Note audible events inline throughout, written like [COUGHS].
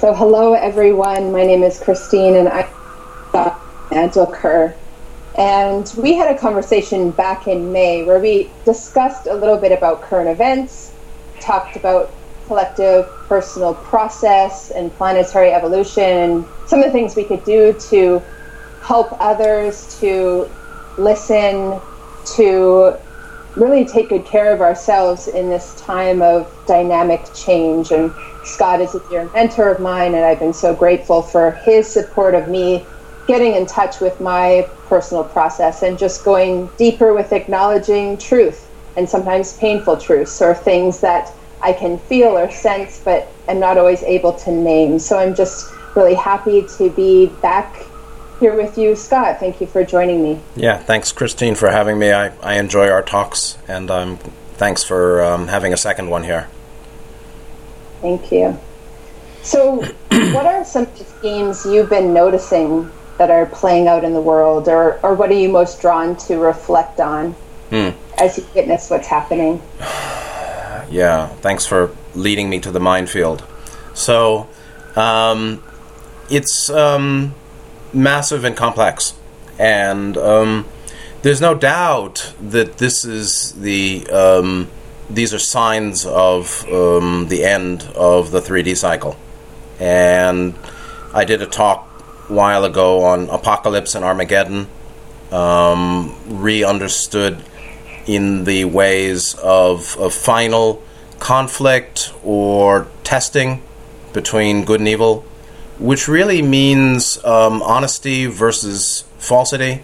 So, hello everyone. My name is Christine, and I'm Angel Kerr. And we had a conversation back in May where we discussed a little bit about current events, talked about collective personal process and planetary evolution, some of the things we could do to help others to listen, to really take good care of ourselves in this time of dynamic change. And Scott is a dear mentor of mine, and I've been so grateful for his support of me getting in touch with my personal process and just going deeper with acknowledging truth and sometimes painful truths or things that I can feel or sense, but I'm not always able to name. So I'm just really happy to be back here with you, Scott. Thank you for joining me. Yeah, thanks, Christine, for having me. I, I enjoy our talks, and um, thanks for um, having a second one here. Thank you. So, [COUGHS] what are some themes you've been noticing that are playing out in the world, or, or what are you most drawn to reflect on hmm. as you witness what's happening? [SIGHS] Yeah, thanks for leading me to the minefield. So, um, it's um, massive and complex. And um, there's no doubt that this is the um, these are signs of um, the end of the 3D cycle. And I did a talk a while ago on apocalypse and Armageddon, um, re-understood in the ways of, of final conflict or testing between good and evil which really means um, honesty versus falsity,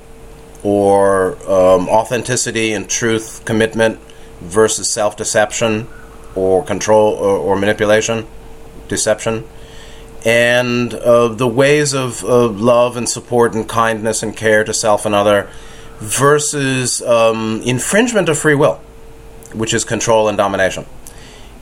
or um, authenticity and truth, commitment versus self deception, or control or, or, manipulation, deception. And uh, the ways of, of, love and support and kindness and care to self and other versus um, infringement of free will, which is control and domination.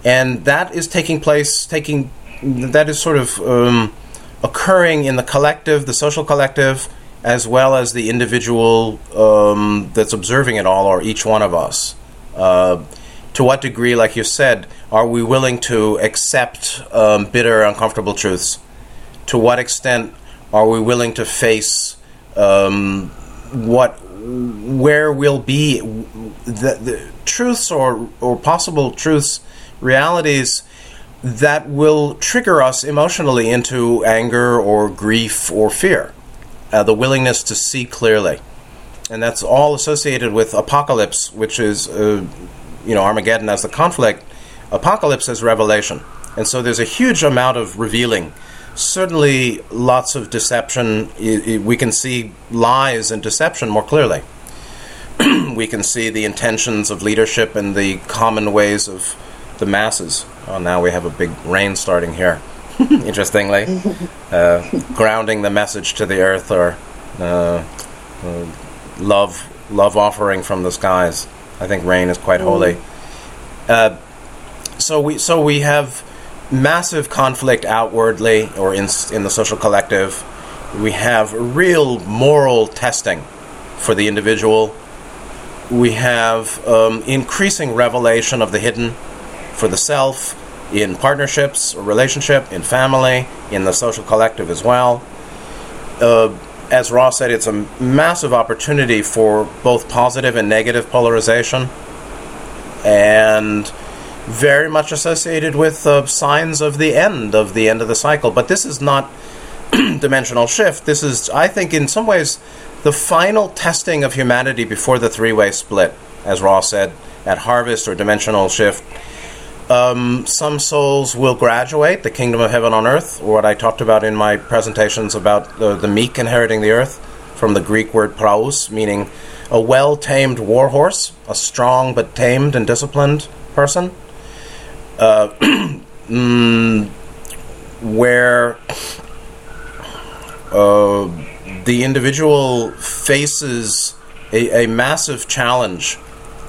And that is taking place, taking that is sort of um, occurring in the collective, the social collective, as well as the individual um, that's observing it all, or each one of us. Uh, to what degree, like you said, are we willing to accept um, bitter, uncomfortable truths? To what extent are we willing to face um, what, where will be the, the truths or, or possible truths, realities that will trigger us emotionally into anger or grief or fear. Uh, the willingness to see clearly. And that's all associated with apocalypse, which is, uh, you know, Armageddon as the conflict, apocalypse as revelation. And so there's a huge amount of revealing. Certainly, lots of deception. we can see lies and deception more clearly. [CLEARS THROAT] we can see the intentions of leadership and the common ways of the masses. Oh, now we have a big rain starting here. [LAUGHS] Interestingly, uh, grounding the message to the earth, or uh, uh, love, love offering from the skies. I think rain is quite mm. holy. Uh, so we, so we have massive conflict outwardly, or in in the social collective. We have real moral testing for the individual. We have um, increasing revelation of the hidden for the self, in partnerships, or relationship, in family, in the social collective as well. Uh, as Ra's said, it's a massive opportunity for both positive and negative polarization, and very much associated with uh, signs of the end of the end of the cycle. But this is not [CLEARS THROAT] dimensional shift. This is, I think, in some ways, the final testing of humanity before the three-way split, as Ra's said, at harvest or dimensional shift um, some souls will graduate the kingdom of heaven on earth, what I talked about in my presentations about the, the meek inheriting the earth, from the Greek word praus, meaning a well tamed war horse, a strong but tamed and disciplined person, uh, [CLEARS THROAT] mm, where uh, the individual faces a, a massive challenge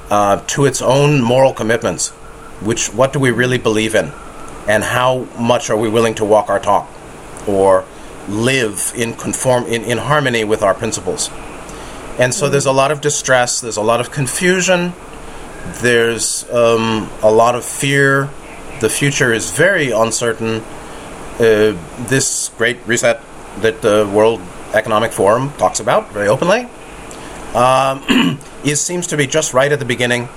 uh, to its own moral commitments which what do we really believe in, and how much are we willing to walk our talk, or live in conform in, in harmony with our principles. And so there's a lot of distress, there's a lot of confusion, there's um, a lot of fear. The future is very uncertain. uh, this great reset that the World Economic Forum talks about very openly um, [CLEARS THROAT] is seems to be just right at the beginning,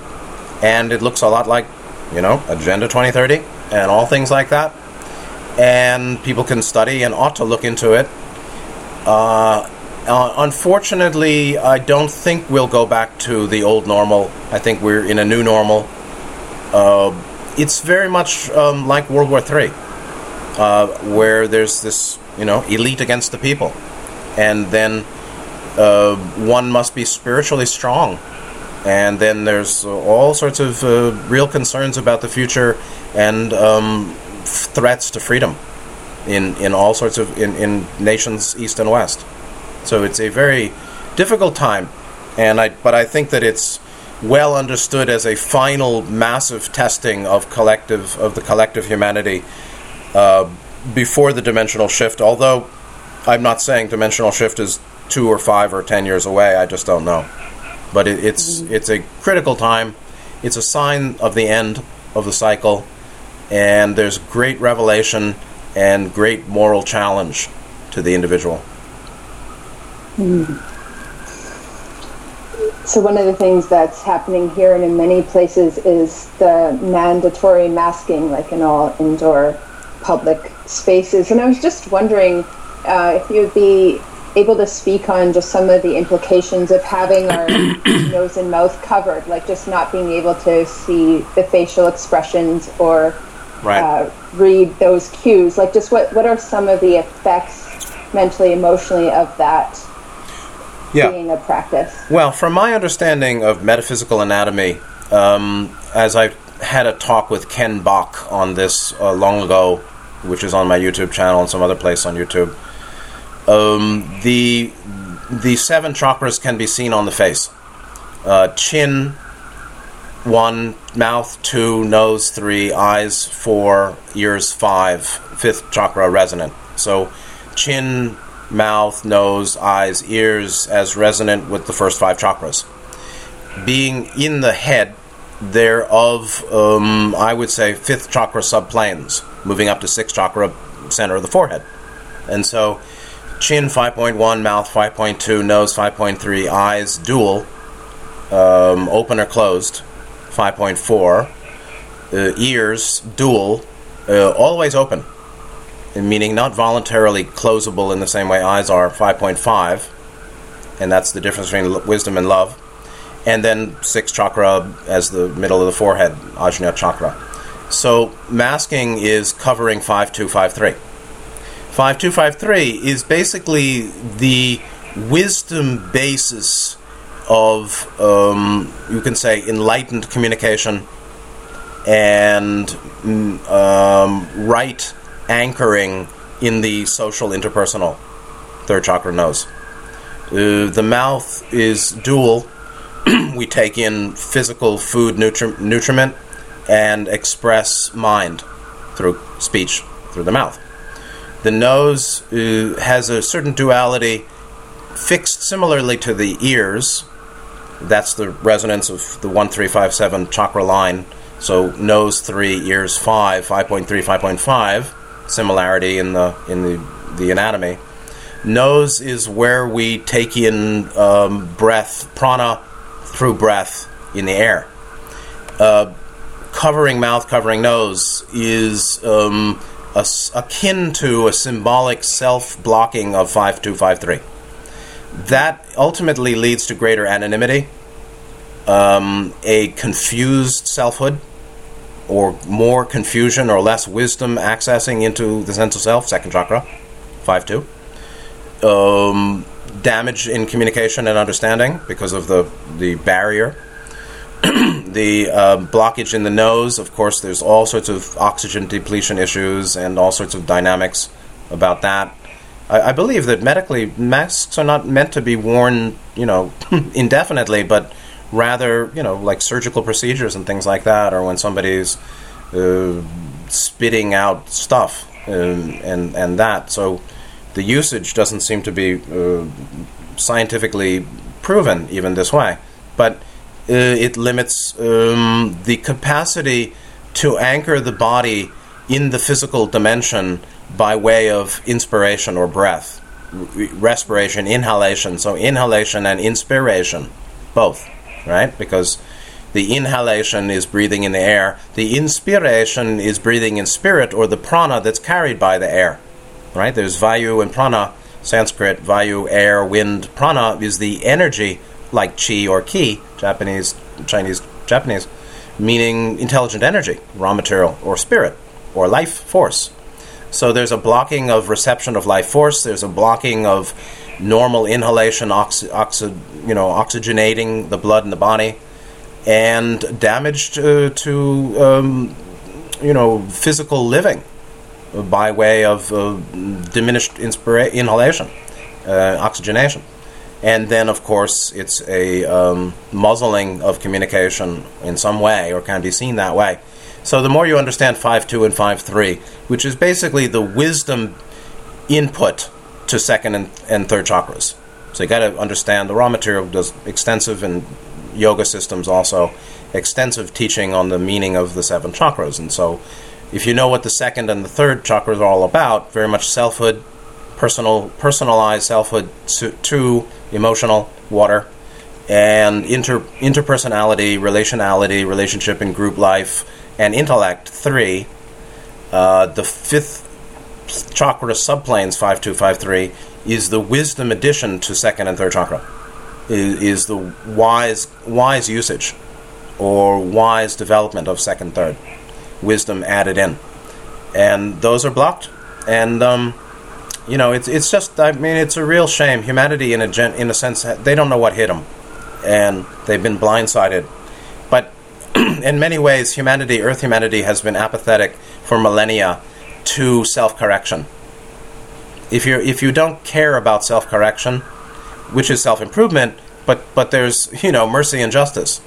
and it looks a lot like you know Agenda 2030 and all things like that. And people can study and ought to look into it. Uh, uh, unfortunately, I don't think we'll go back to the old normal. I think we're in a new normal. Uh, it's very much um, like World War III, uh, where there's this, you know, elite against the people, and then uh, one must be spiritually strong, and then there's all sorts of uh, real concerns about the future and um, threats to freedom in in all sorts of in, in nations east and west. So it's a very difficult time, and I but I think that it's well understood as a final massive testing of collective of the collective humanity uh, before the dimensional shift. Although I'm not saying dimensional shift is two or five or ten years away. I just don't know. But it, it's mm-hmm. it's a critical time. It's a sign of the end of the cycle, and there's great revelation and great moral challenge to the individual. Mm. So one of the things that's happening here and in many places is the mandatory masking, like in all indoor public spaces. And I was just wondering uh, if you'd be able to speak on just some of the implications of having our [CLEARS THROAT] nose and mouth covered, like just not being able to see the facial expressions or right. uh, read those cues. Like, just what, what are some of the effects mentally, emotionally of that yeah. being a practice? Well, from my understanding of metaphysical anatomy, um, as I had a talk with Ken Bach on this uh, long ago, which is on my YouTube channel and some other place on YouTube. Um, the the seven chakras can be seen on the face: uh, chin, one, mouth, two, nose, three, eyes, four, ears, five, fifth chakra resonant. So, chin, mouth, nose, eyes, ears as resonant with the first five chakras. Being in the head, they're of, um, I would say, fifth chakra subplanes, moving up to sixth chakra center of the forehead. And so, chin 5.1, mouth 5.2, nose 5.3, eyes dual, um, open or closed 5.4, uh, ears dual, uh, always open meaning not voluntarily closable in the same way eyes are, 5.5, and that's the difference between wisdom and love. And then sixth chakra as the middle of the forehead, Ajna chakra. So masking is covering 5253. 5253 is basically the wisdom basis of, um, you can say, enlightened communication and um, right anchoring in the social interpersonal. Third chakra nose. Uh, the mouth is dual. [CLEARS THROAT] we take in physical food nutri- nutriment and express mind through speech through the mouth. The nose uh, has a certain duality fixed similarly to the ears. That's the resonance of the 1357 chakra line. So nose 3, ears 5, 5.3, 5.5 similarity in the in the the anatomy. Nose is where we take in um, breath, prana, through breath in the air. Uh, covering mouth, covering nose is um, a, akin to a symbolic self blocking of 5253. That ultimately leads to greater anonymity, um, a confused selfhood, or more confusion or less wisdom accessing into the sense of self, second chakra, 5 2. Um, damage in communication and understanding because of the, the barrier. [CLEARS THROAT] the uh, blockage in the nose, of course, there's all sorts of oxygen depletion issues and all sorts of dynamics about that. I, I believe that medically, masks are not meant to be worn, you know, [LAUGHS] indefinitely, but rather, you know, like surgical procedures and things like that, or when somebody's uh, spitting out stuff and, um, and and that. So the usage doesn't seem to be uh, scientifically proven even this way, but it limits um, the capacity to anchor the body in the physical dimension by way of inspiration or breath, respiration, inhalation. So inhalation and inspiration, both, right? Because the inhalation is breathing in the air. The inspiration is breathing in spirit or the prana that's carried by the air. Right? There's vayu and prana, Sanskrit, vayu, air, wind. Prana is the energy like chi or ki, Japanese, Chinese, Japanese, meaning intelligent energy, raw material, or spirit, or life force. So there's a blocking of reception of life force. There's a blocking of normal inhalation, oxy, oxy, you know, oxygenating the blood in the body and damage to, to um, you know physical living by way of uh, diminished inspira- inhalation, uh, oxygenation. And then, of course, it's a um, muzzling of communication in some way, or can be seen that way. So, the more you understand 5.2 and 5.3, which is basically the wisdom input to second and, and third chakras. So, you got to understand the Ra material does extensive and yoga systems also extensive teaching on the meaning of the seven chakras. And so, if you know what the second and the third chakras are all about, very much selfhood, personal, personalized selfhood, two, emotional, water, and inter, interpersonality, relationality, relationship in group life, and intellect, three. Uh, the fifth chakra subplanes, 5253, is the wisdom addition to second and third chakra is, is the wise wise usage or wise development of second third wisdom added in and those are blocked and um, you know it's it's just I mean it's a real shame humanity in a gen, in a sense they don't know what hit them and they've been blindsided but [CLEARS THROAT] in many ways humanity earth humanity has been apathetic for millennia to self-correction if you if you don't care about self-correction which is self improvement, but but there's you know mercy and justice,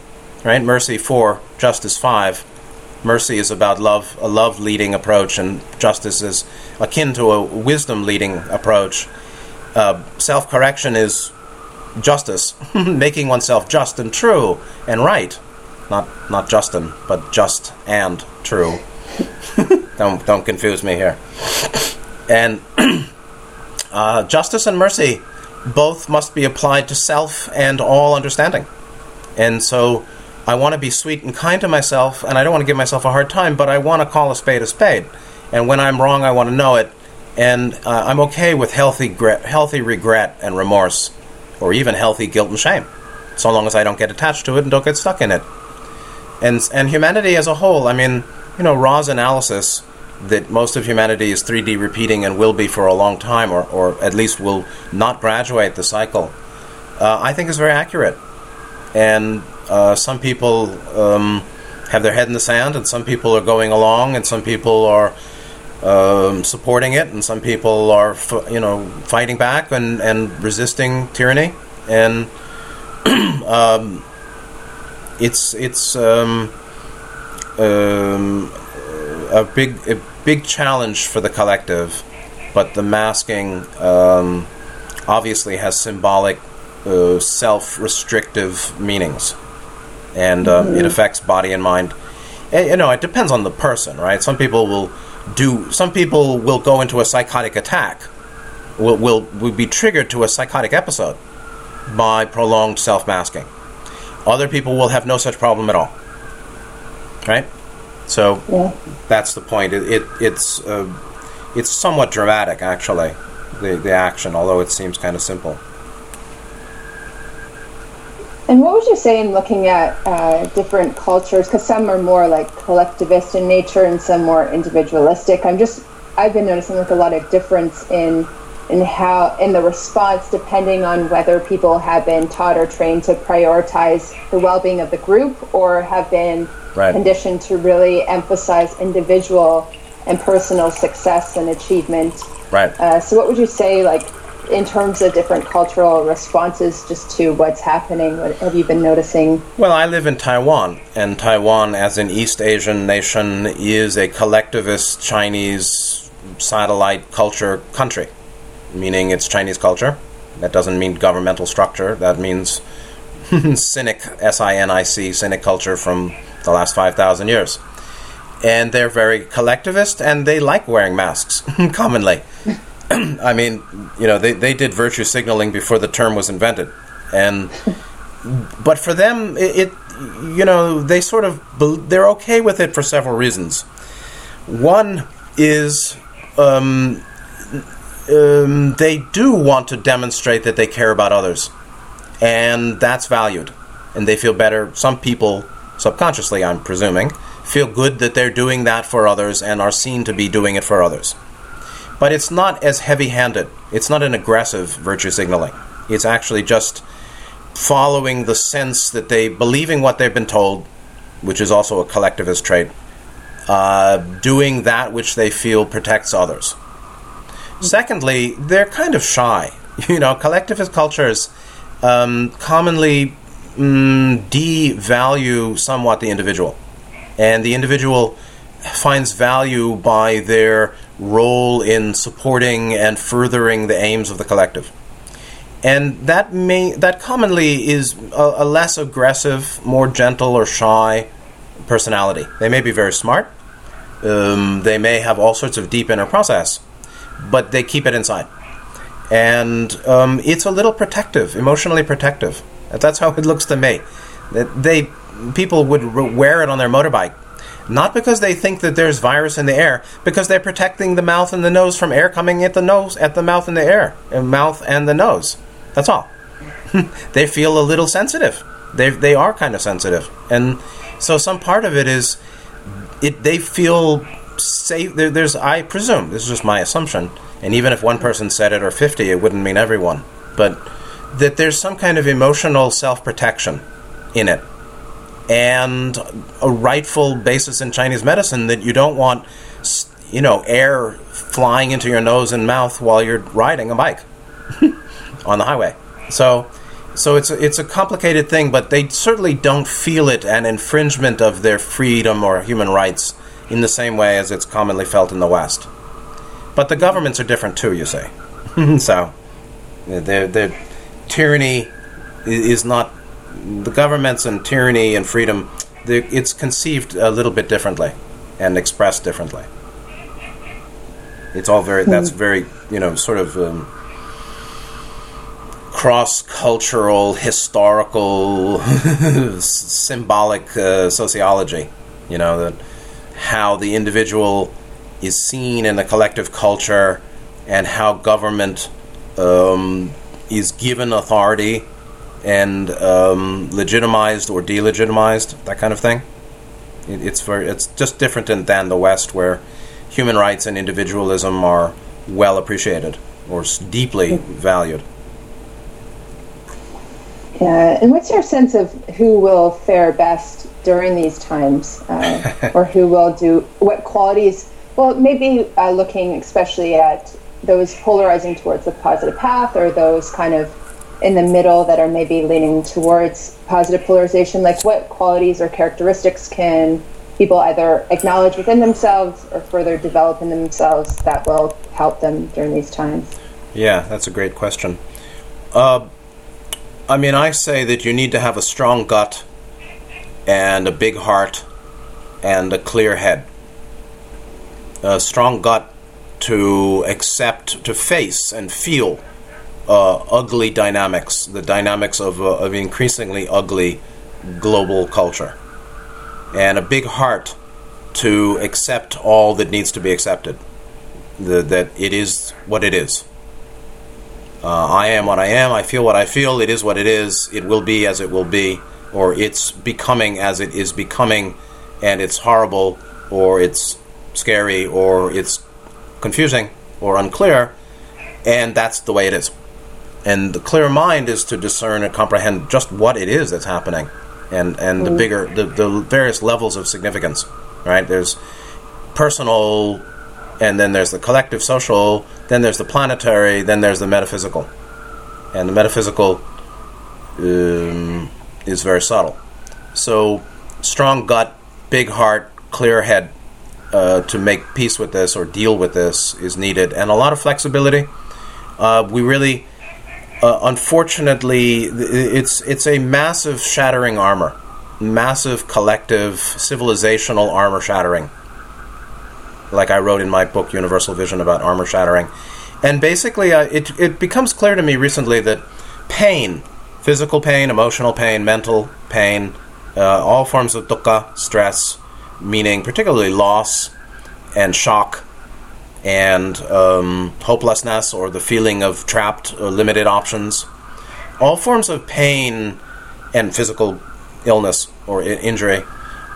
right? Mercy four, justice five. Mercy is about love, a love leading approach, and justice is akin to a wisdom leading approach. Uh, self correction is justice, [LAUGHS] making oneself just and true and right, not not Justin, but just and true. [LAUGHS] don't don't confuse me here. And [CLEARS THROAT] uh, justice and mercy both must be applied to self and all understanding. And so I want to be sweet and kind to myself, and I don't want to give myself a hard time, but I want to call a spade a spade. And when I'm wrong, I want to know it. And uh, I'm okay with healthy, gre- healthy regret and remorse, or even healthy guilt and shame, so long as I don't get attached to it and don't get stuck in it. And, and humanity as a whole, I mean, you know, Ra's analysis that most of humanity is 3D repeating and will be for a long time, or, or at least will not graduate the cycle, uh, I think is very accurate. And uh, some people um, have their head in the sand, and some people are going along, and some people are um, supporting it, and some people are, you know, fighting back and, and resisting tyranny. And [CLEARS THROAT] um, it's it's um, um, a big a big challenge for the collective, but the masking um, obviously has symbolic, uh, self-restrictive meanings, and uh, mm-hmm. it affects body and mind. And, you know, it depends on the person, right? Some people will do. Some people will go into a psychotic attack. Will will will be triggered to a psychotic episode by prolonged self-masking. Other people will have no such problem at all. Right? So yeah. that's the point. It, it it's uh, it's somewhat dramatic, actually, the the action, although it seems kind of simple. And what would you say in looking at uh, different cultures? Because some are more like collectivist in nature, and some more individualistic. I'm just I've been noticing like a lot of difference in in how in the response depending on whether people have been taught or trained to prioritize the well-being of the group or have been right. conditioned to really emphasize individual and personal success and achievement. Right. Uh, so, what would you say, like, in terms of different cultural responses just to what's happening? What have you been noticing? Well, I live in Taiwan, and Taiwan, as an East Asian nation, is a collectivist Chinese satellite culture country, meaning it's Chinese culture. That doesn't mean governmental structure. That means [LAUGHS] Sinic, S I N I C, Sinic culture from the last 5,000 years. and they're very collectivist, and they like wearing masks [LAUGHS] commonly. [CLEARS THROAT] I mean, you know, they, they did virtue signaling before the term was invented, and but for them, it, it you know, they sort of they're okay with it for several reasons. One is um, um, they do want to demonstrate that they care about others, and that's valued, and they feel better. Some people, subconsciously, I'm presuming, feel good that they're doing that for others and are seen to be doing it for others. But it's not as heavy handed, it's not an aggressive virtue signaling. It's actually just following the sense that they, believing what they've been told, which is also a collectivist trait, uh, doing that which they feel protects others. Secondly, they're kind of shy. [LAUGHS] You know, collectivist cultures um, commonly mm, devalue somewhat the individual, and the individual finds value by their role in supporting and furthering the aims of the collective. And that may that commonly is a, a less aggressive, more gentle or shy personality. They may be very smart. Um, they may have all sorts of deep inner process, but they keep it inside. And um, it's a little protective, emotionally protective. That's how it looks to me. That they people would wear it on their motorbike, not because they think that there's virus in the air, because they're protecting the mouth and the nose from air coming at the nose, at the mouth and the air, mouth and the nose. That's all. [LAUGHS] they feel a little sensitive. They they are kind of sensitive, and so some part of it is it. They feel safe. There, there's I presume this is just my assumption, and even if one person said it or fifty, it wouldn't mean everyone. But that there's some kind of emotional self protection in it, and a rightful basis in Chinese medicine that you don't want, you know, air flying into your nose and mouth while you're riding a bike. [LAUGHS] on the highway. So, so it's a, it's a complicated thing, but they certainly don't feel it an infringement of their freedom or human rights in the same way as it's commonly felt in the West. But the governments are different too, you see. [LAUGHS] so, their their tyranny is not the governments and tyranny and freedom. It's conceived a little bit differently and expressed differently. It's all very. That's hmm. very you know sort of. Um, cross cultural, historical, [LAUGHS] symbolic uh, sociology. You know, that how the individual is seen in the collective culture and how government um, is given authority and um, legitimized or delegitimized, that kind of thing. It, it's very, it's just different in, than the West, where human rights and individualism are well appreciated or deeply valued. Yeah, and what's your sense of who will fare best during these times, uh, [LAUGHS] or who will do what qualities? Well, maybe uh, looking especially at those polarizing towards the positive path, or those kind of in the middle that are maybe leaning towards positive polarization. Like, what qualities or characteristics can people either acknowledge within themselves or further develop in themselves that will help them during these times? Yeah, that's a great question. Uh, I mean, I say that you need to have a strong gut and a big heart and a clear head. A strong gut to accept, to face and feel uh, ugly dynamics, the dynamics of, uh, of increasingly ugly global culture. And a big heart to accept all that needs to be accepted, the, that it is what it is. Uh, I am what I am. I feel what I feel. It is what it is. It will be as it will be, or it's becoming as it is becoming, and it's horrible, or it's scary, or it's confusing, or unclear, and that's the way it is. And the clear mind is to discern and comprehend just what it is that's happening, and and mm. the bigger the, the various levels of significance. Right? There's personal and then there's the collective social, then there's the planetary, then there's the metaphysical. And the metaphysical um, is very subtle. So, strong gut, big heart, clear head uh, to make peace with this or deal with this is needed, and a lot of flexibility. Uh, we really, uh, unfortunately, it's it's a massive shattering armor, massive collective civilizational armor shattering like I wrote in my book Universal Vision about armor shattering. And basically, uh, it, it becomes clear to me recently that pain, physical pain, emotional pain, mental pain, uh, all forms of dukkha, stress, meaning particularly loss and shock and um, hopelessness or the feeling of trapped or limited options. All forms of pain and physical illness or I- injury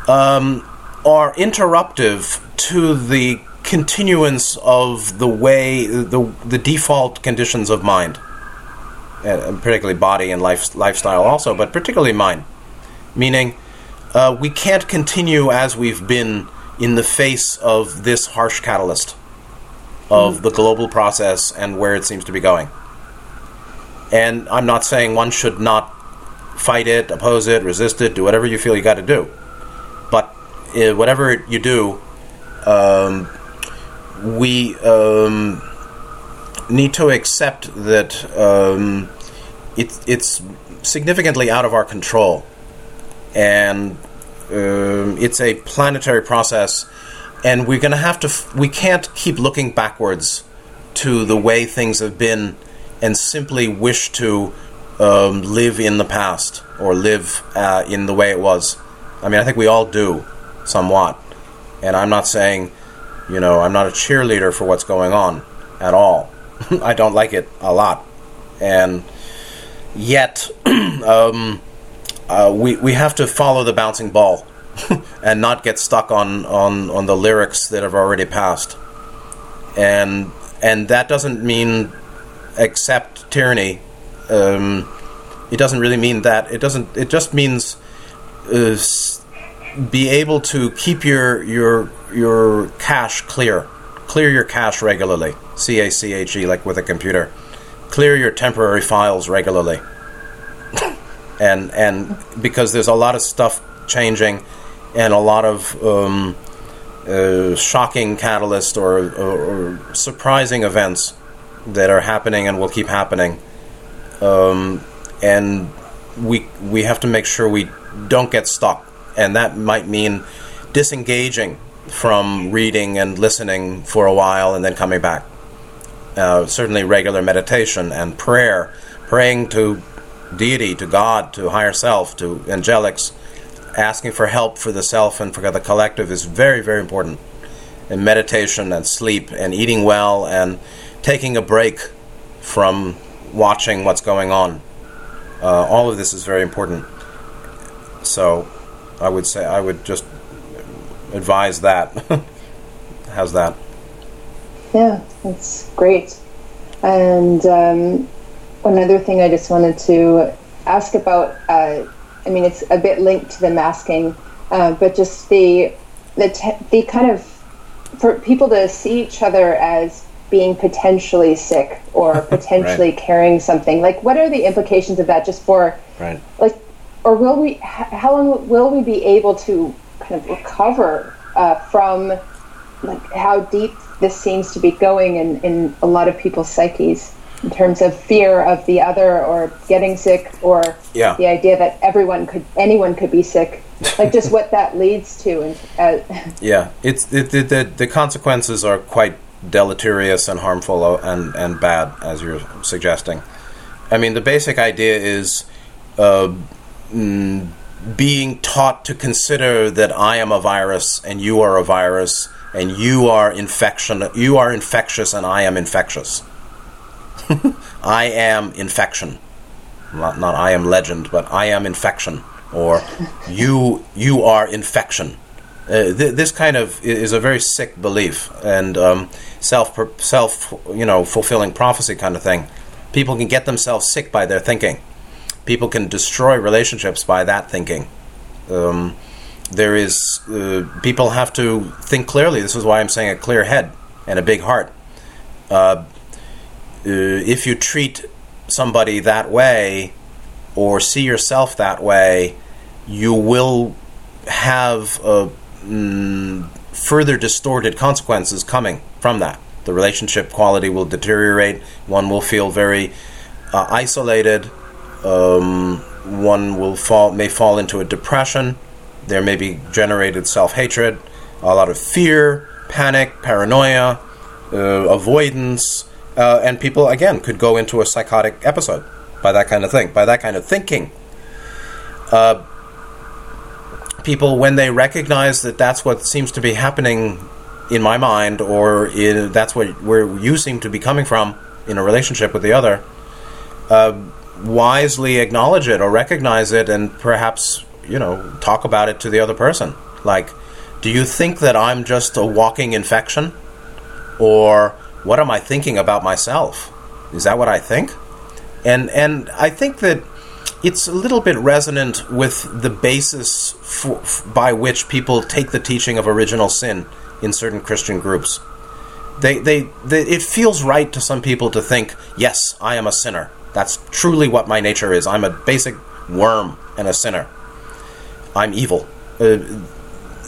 um, are interruptive to the continuance of the way the the default conditions of mind, uh, particularly body and life, lifestyle also, but particularly mind. Meaning, uh, we can't continue as we've been in the face of this harsh catalyst of the global process and where it seems to be going. And I'm not saying one should not fight it, oppose it, resist it, do whatever you feel you got to do. But uh, whatever you do, um, we um, need to accept that um, it, it's significantly out of our control. And um, it's a planetary process, and we're going to have to, f- we can't keep looking backwards to the way things have been and simply wish to um, live in the past or live uh, in the way it was. I mean, I think we all do somewhat. And I'm not saying, you know, I'm not a cheerleader for what's going on at all. [LAUGHS] I don't like it a lot. And yet, [CLEARS THROAT] um, uh, we, we have to follow the bouncing ball [LAUGHS] and not get stuck on, on, on the lyrics that have already passed. And, and that doesn't mean accept tyranny. Um, it doesn't really mean that. It doesn't. It just means uh, be able to keep your your your cache clear. Clear your cache regularly. C A C H E, like with a computer. Clear your temporary files regularly. [LAUGHS] and and because there's a lot of stuff changing, and a lot of um, uh, shocking catalyst or, or, or surprising events that are happening and will keep happening. Um, and we we have to make sure we don't get stuck, and that might mean disengaging from reading and listening for a while and then coming back. Uh, certainly, regular meditation and prayer, praying to deity, to God, to higher self, to angelics, asking for help for the self and for the collective is very, very important. And meditation and sleep and eating well and taking a break from watching what's going on. Uh, all of this is very important. So, I would say I would just advise that. [LAUGHS] How's that? Yeah, that's great. And um, another thing I just wanted to ask about, uh, I mean, it's a bit linked to the masking, uh, but just the the te- the kind of for people to see each other as being potentially sick or [LAUGHS] potentially carrying something. Like, what are the implications of that? Just for Right. like, or will we? h- How long will we be able to kind of recover uh, from like how deep this seems to be going in, in a lot of people's psyches in terms of fear of the other or getting sick or Yeah. the idea that everyone could anyone could be sick like just what that leads to and uh, Yeah, it's it, the, the the consequences are quite deleterious and harmful and and bad, as you're suggesting. I mean, the basic idea is uh, mm, being taught to consider that I am a virus and you are a virus and you are infection, you are infectious and I am infectious. [LAUGHS] I am infection, not not I am legend, but I am infection, or you you are infection. Uh, th- this kind of is a very sick belief and um, self self you know fulfilling prophecy kind of thing. People can get themselves sick by their thinking. People can destroy relationships by that thinking. Um, there is uh, people have to think clearly. This is why I'm saying a clear head and a big heart. Uh, if you treat somebody that way or see yourself that way, you will have uh, mm, further distorted consequences coming from that. The relationship quality will deteriorate. One will feel very uh, isolated. Um, one will fall may fall into a depression. There may be generated self hatred, a lot of fear, panic, paranoia, uh, avoidance, uh, and people again could go into a psychotic episode by that kind of thing, by that kind of thinking. Uh, people, when they recognize that that's what seems to be happening in my mind, or in, that's what where you seem to be coming from in a relationship with the other, uh, wisely acknowledge it or recognize it, and perhaps you know talk about it to the other person. Like, do you think that I'm just a walking infection, or what am I thinking about myself? Is that what I think? And and I think that it's a little bit resonant with the basis for, by which people take the teaching of original sin in certain Christian groups. They, they, they, it feels right to some people to think, yes, I am a sinner. That's truly what my nature is. I'm a basic worm and a sinner. I'm evil. Uh,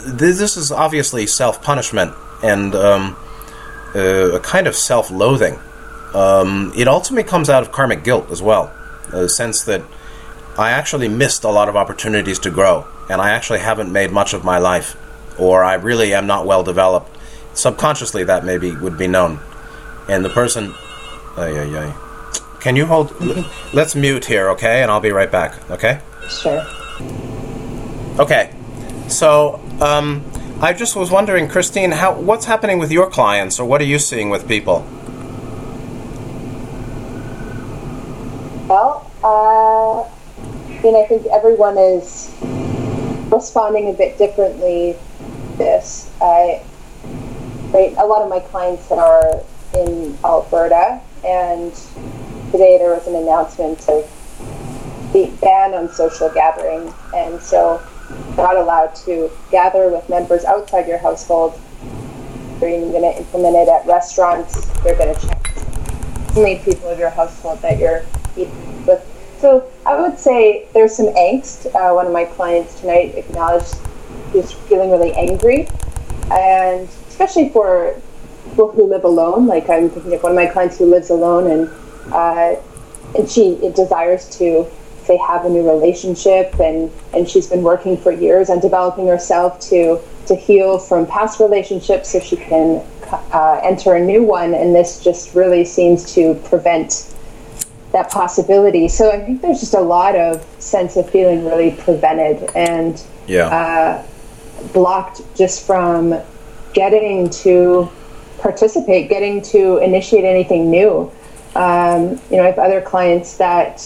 this is obviously self punishment and um, uh, a kind of self loathing. Um, it ultimately comes out of karmic guilt as well, a sense that I actually missed a lot of opportunities to grow, and I actually haven't made much of my life, or I really am not well developed. Subconsciously, that maybe would be known. And the person. Ay, ay, ay. Can you hold. Let's mute here, okay? And I'll be right back, okay? Sure. Okay. So, um, I just was wondering, Christine, how what's happening with your clients, or what are you seeing with people? Well, uh, I mean, I think everyone is responding a bit differently. To this, I, right, a lot of my clients are in Alberta, and today there was an announcement of the ban on social gathering, and so not allowed to gather with members outside your household. They're even going to implement it at restaurants. They're going to check only people of your household that you're eating with. So I would say there's some angst. Uh, one of my clients tonight acknowledged he was feeling really angry, and especially for people who live alone. Like I'm thinking of one of my clients who lives alone, and uh, and she desires to they have a new relationship and and she's been working for years on developing herself to to heal from past relationships so she can uh, enter a new one. And this just really seems to prevent that possibility. So i think there's just a lot of sense of feeling really prevented and yeah. uh, blocked just from getting to participate getting to initiate anything new. Um, you know i have other clients that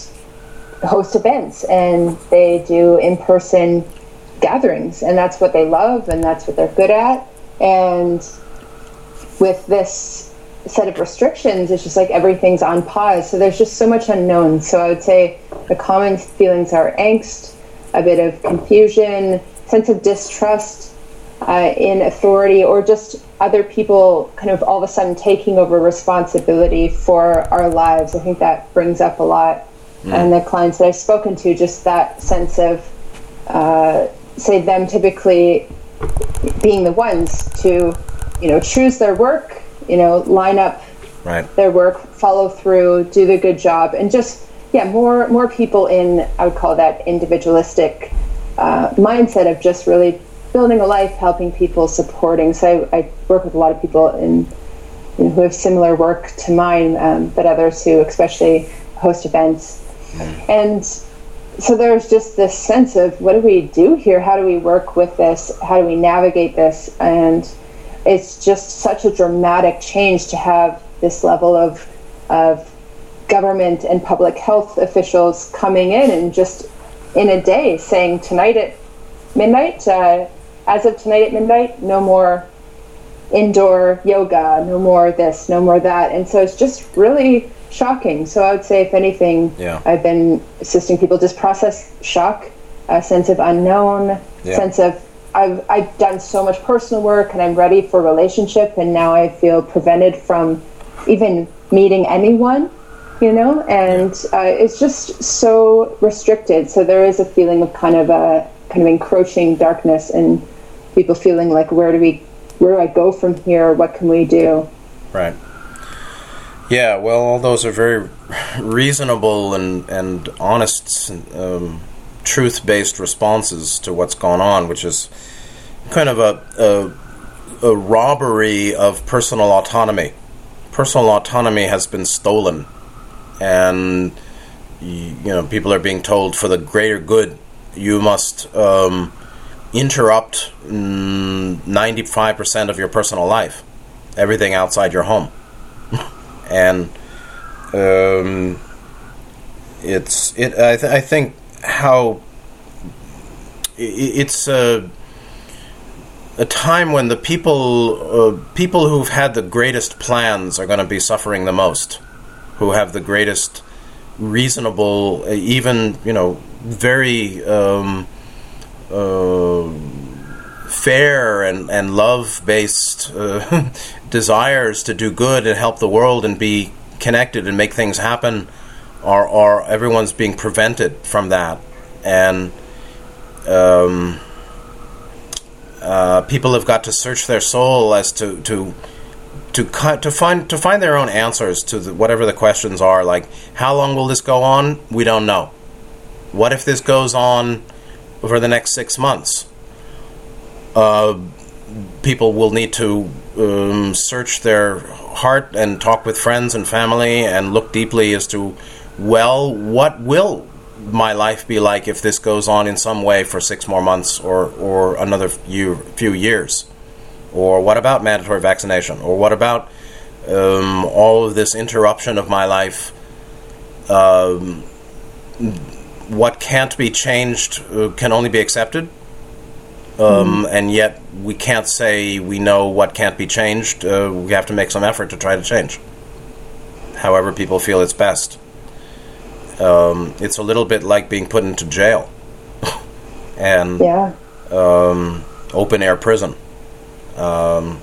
host events and they do in person gatherings, and that's what they love and that's what they're good at. And with this set of restrictions, it's just like everything's on pause. So there's just so much unknown. So I would say the common feelings are angst, a bit of confusion, sense of distrust uh, in authority, or just other people kind of all of a sudden taking over responsibility for our lives. I think that brings up a lot mm. and the clients that I've spoken to, just that sense of, uh, say, them typically being the ones to, you know, choose their work, you know, line up right. their work, follow through, do the good job, and just yeah, more more people in I would call that individualistic uh, mindset of just really building a life, helping people, supporting. So I, I work with a lot of people in you know, who have similar work to mine, um, but others who especially host events and so there's just this sense of what do we do here? How do we work with this? How do we navigate this? And it's just such a dramatic change to have this level of, of government and public health officials coming in and just in a day saying tonight at midnight, uh, as of tonight at midnight, no more indoor yoga, no more this, no more that. And so it's just really shocking. So I would say, if anything, yeah. I've been assisting people just process shock, a sense of unknown, yeah. sense of I've I've done so much personal work and I'm ready for relationship, and now I feel prevented from even meeting anyone, you know, and uh, it's just so restricted. So there is a feeling of kind of a kind of encroaching darkness and people feeling like where do we where do I go from here? What can we do? Right. Yeah, well, all those are very reasonable and and honest, um, truth-based responses to what's gone on, which is kind of a, a a robbery of personal autonomy. Personal autonomy has been stolen, and you know people are being told for the greater good you must um, interrupt mm, ninety-five percent of your personal life, everything outside your home, and um, it's it. I, th- I think how it's a a time when the people uh, people who've had the greatest plans are going to be suffering the most, who have the greatest reasonable, even you know, very um, uh, fair and and love based uh, [LAUGHS] desires to do good and help the world and be connected and make things happen are are everyone's being prevented from that and um, uh, people have got to search their soul as to to to cut to find to find their own answers to the, whatever the questions are. Like, how long will this go on? We don't know. What if this goes on for the next six months? Uh, people will need to um, search their heart and talk with friends and family and look deeply as to, well, what will my life be like if this goes on in some way for six more months or, or another few, few years? Or what about mandatory vaccination? Or what about um, all of this interruption of my life? Um, what can't be changed uh, can only be accepted. Um. And yet, we can't say we know what can't be changed. Uh, we have to make some effort to try to change. However, people feel it's best um, it's a little bit like being put into jail [LAUGHS] and yeah. um, open air prison. Um,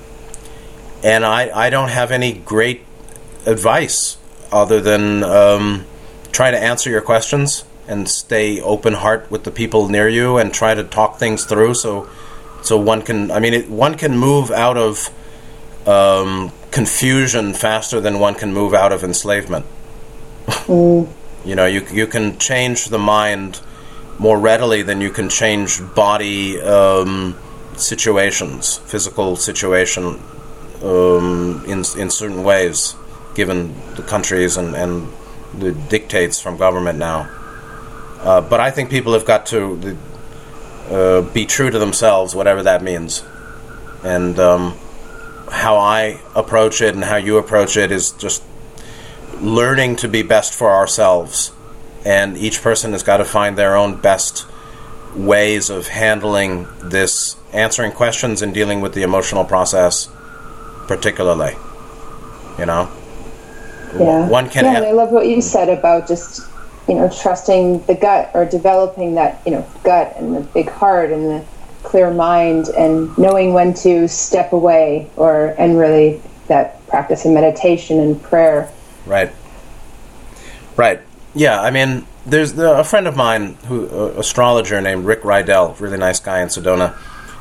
and I, I don't have any great advice other than um, try to answer your questions and stay open heart with the people near you and try to talk things through so so one can I mean it, one can move out of um, confusion faster than one can move out of enslavement. Mm. [LAUGHS] You know, you you can change the mind more readily than you can change body um, situations, physical situation um, in in certain ways, given the countries and, and the dictates from government now. Uh, but I think people have got to uh, be true to themselves, whatever that means. And um, how I approach it and how you approach it is just learning to be best for ourselves. And each person has got to find their own best ways of handling this, answering questions and dealing with the emotional process, particularly. You know? Yeah. One can. Yeah, and I love what you said about just, you know, trusting the gut or developing that, you know, gut and the big heart and the clear mind and knowing when to step away or, and really that practice of meditation and prayer Right. Right. Yeah. I mean, there's the, a friend of mine who astrologer named Rick Rydell, really nice guy in Sedona,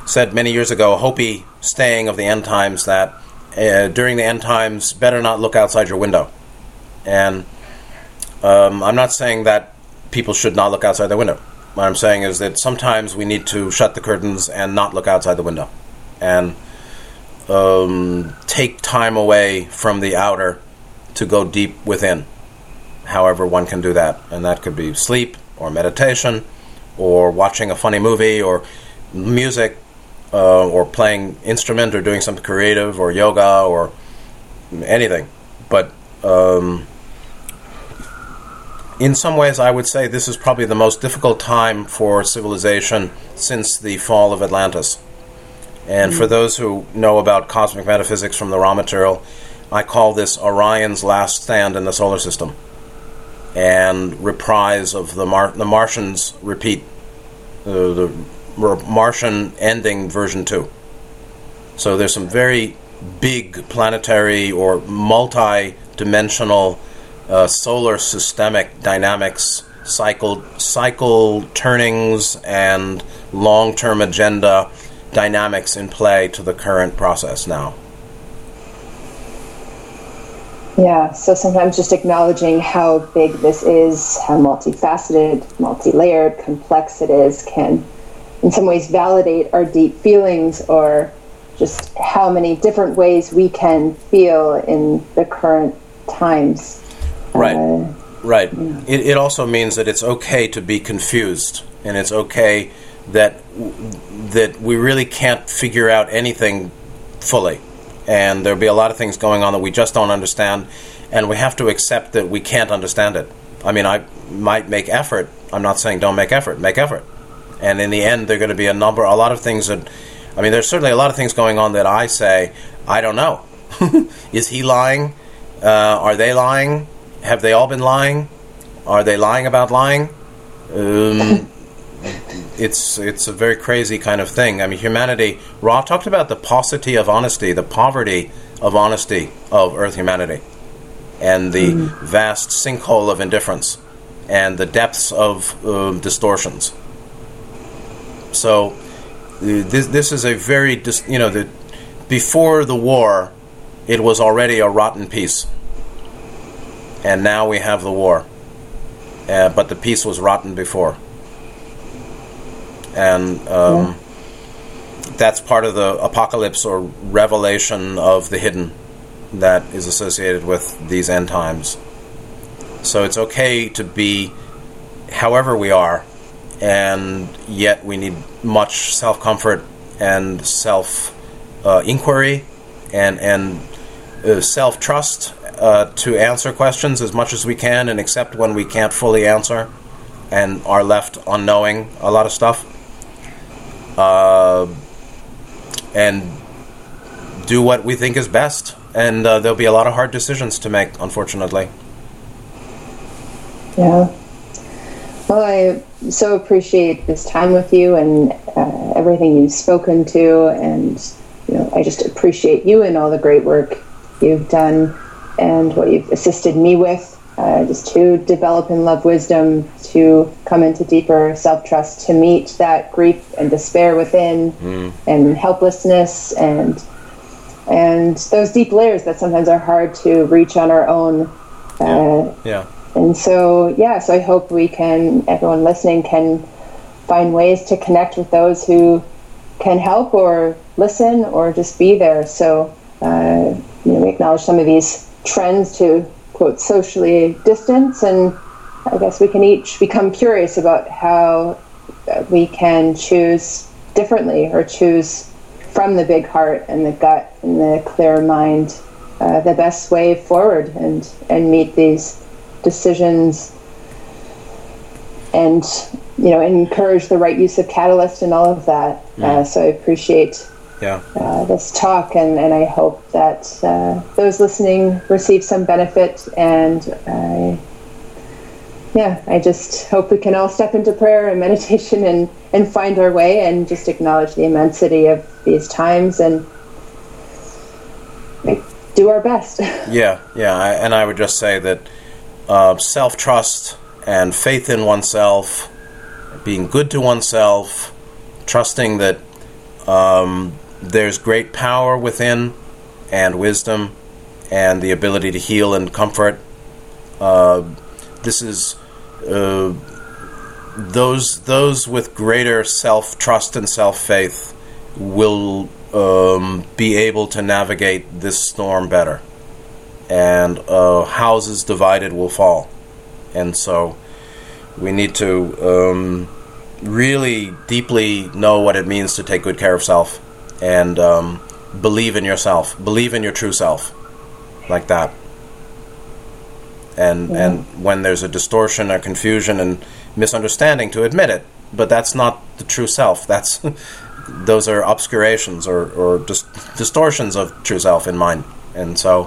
said many years ago, Hopi staying of the end times that uh, during the end times, better not look outside your window. And um, I'm not saying that people should not look outside their window. What I'm saying is that sometimes we need to shut the curtains and not look outside the window, and um, take time away from the outer to go deep within. However, one can do that, and that could be sleep or meditation or watching a funny movie or music uh, or playing instrument or doing something creative or yoga or anything. But um, in some ways, I would say this is probably the most difficult time for civilization since the fall of Atlantis. And mm-hmm. for those who know about cosmic metaphysics from the Ra material, I call this Orion's last stand in the solar system, and reprise of the Mar- the Martians repeat, uh, the Martian ending version two. So there's some very big planetary or multi-dimensional uh, solar systemic dynamics, cycle cycle turnings, and long-term agenda dynamics in play to the current process now. Yeah, so sometimes just acknowledging how big this is, how multifaceted, multi layered, complex it is, can in some ways validate our deep feelings or just how many different ways we can feel in the current times. Right. Right. Yeah. It, it also means that it's okay to be confused, and it's okay that that we really can't figure out anything fully, and there'll be a lot of things going on that we just don't understand, and we have to accept that we can't understand it. I mean, I might make effort. I'm not saying don't make effort. Make effort, and in the end, there are going to be a number, a lot of things that. I mean, there's certainly a lot of things going on that I say I don't know. [LAUGHS] Is he lying? Uh, are they lying? Have they all been lying? Are they lying about lying? Um, [COUGHS] it's it's a very crazy kind of thing. I mean, humanity. Ra talked about the paucity of honesty, the poverty of honesty of Earth humanity, and the mm. vast sinkhole of indifference, and the depths of uh, distortions. So, uh, this this is a very dis- you know the before the war, it was already a rotten piece, and now we have the war, uh, but the peace was rotten before and um, yeah. that's part of the apocalypse or revelation of the hidden that is associated with these end times. So it's okay to be however we are, and yet we need much self comfort and self uh, inquiry and and uh, self trust uh, to answer questions as much as we can and accept when we can't fully answer and are left unknowing a lot of stuff uh, and do what we think is best. And uh, there'll be a lot of hard decisions to make, unfortunately. Yeah. Well, I so appreciate this time with you and uh, everything you've spoken to, and you know, I just appreciate you and all the great work you've done and what you've assisted me with uh, just to develop and love wisdom, to come into deeper self trust, to meet that grief and despair within, mm. and helplessness, and and those deep layers that sometimes are hard to reach on our own. Uh, yeah. yeah. And so, yeah. So I hope we can, everyone listening, can find ways to connect with those who can help or listen or just be there. So, uh, you know, we acknowledge some of these trends to quote socially distance and i guess we can each become curious about how we can choose differently or choose from the big heart and the gut and the clear mind uh, the best way forward and and meet these decisions and you know encourage the right use of catalyst and all of that mm. uh, so i appreciate yeah. uh, this talk, and, and I hope that uh, those listening receive some benefit. And I, yeah, I just hope we can all step into prayer and [LAUGHS] meditation and, and find our way and just acknowledge the immensity of these times and do our best. [LAUGHS] yeah, yeah, I, and I would just say that uh, self trust and faith in oneself, being good to oneself, trusting that um, there's great power within and wisdom and the ability to heal and comfort. Uh, this is uh, those those with greater self trust and self faith will um, be able to navigate this storm better, and uh, houses divided will fall, and so we need to um, really deeply know what it means to take good care of self and um, believe in yourself, believe in your true self, like that. And yeah. and when there's a distortion or confusion and misunderstanding, to admit it, but that's not the true self. That's [LAUGHS] those are obscurations or or dis- distortions of true self in mind. And so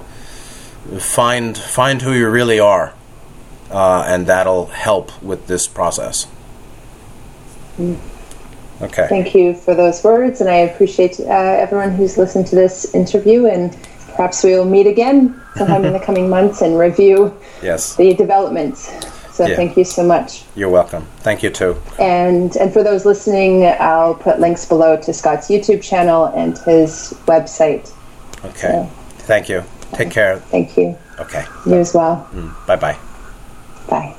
find find who you really are, uh, and that'll help with this process. Mm. Okay. Thank you for those words, and I appreciate uh, everyone who's listened to this interview. And perhaps we'll meet again sometime in the [LAUGHS] coming months and review yes. the developments. So yeah. thank you so much. You're welcome. Thank you too. And and for those listening, I'll put links below to Scott's YouTube channel and his website. Okay. So, thank you. Take care. Thank you. Okay. You as well. Mm, bye bye. Bye.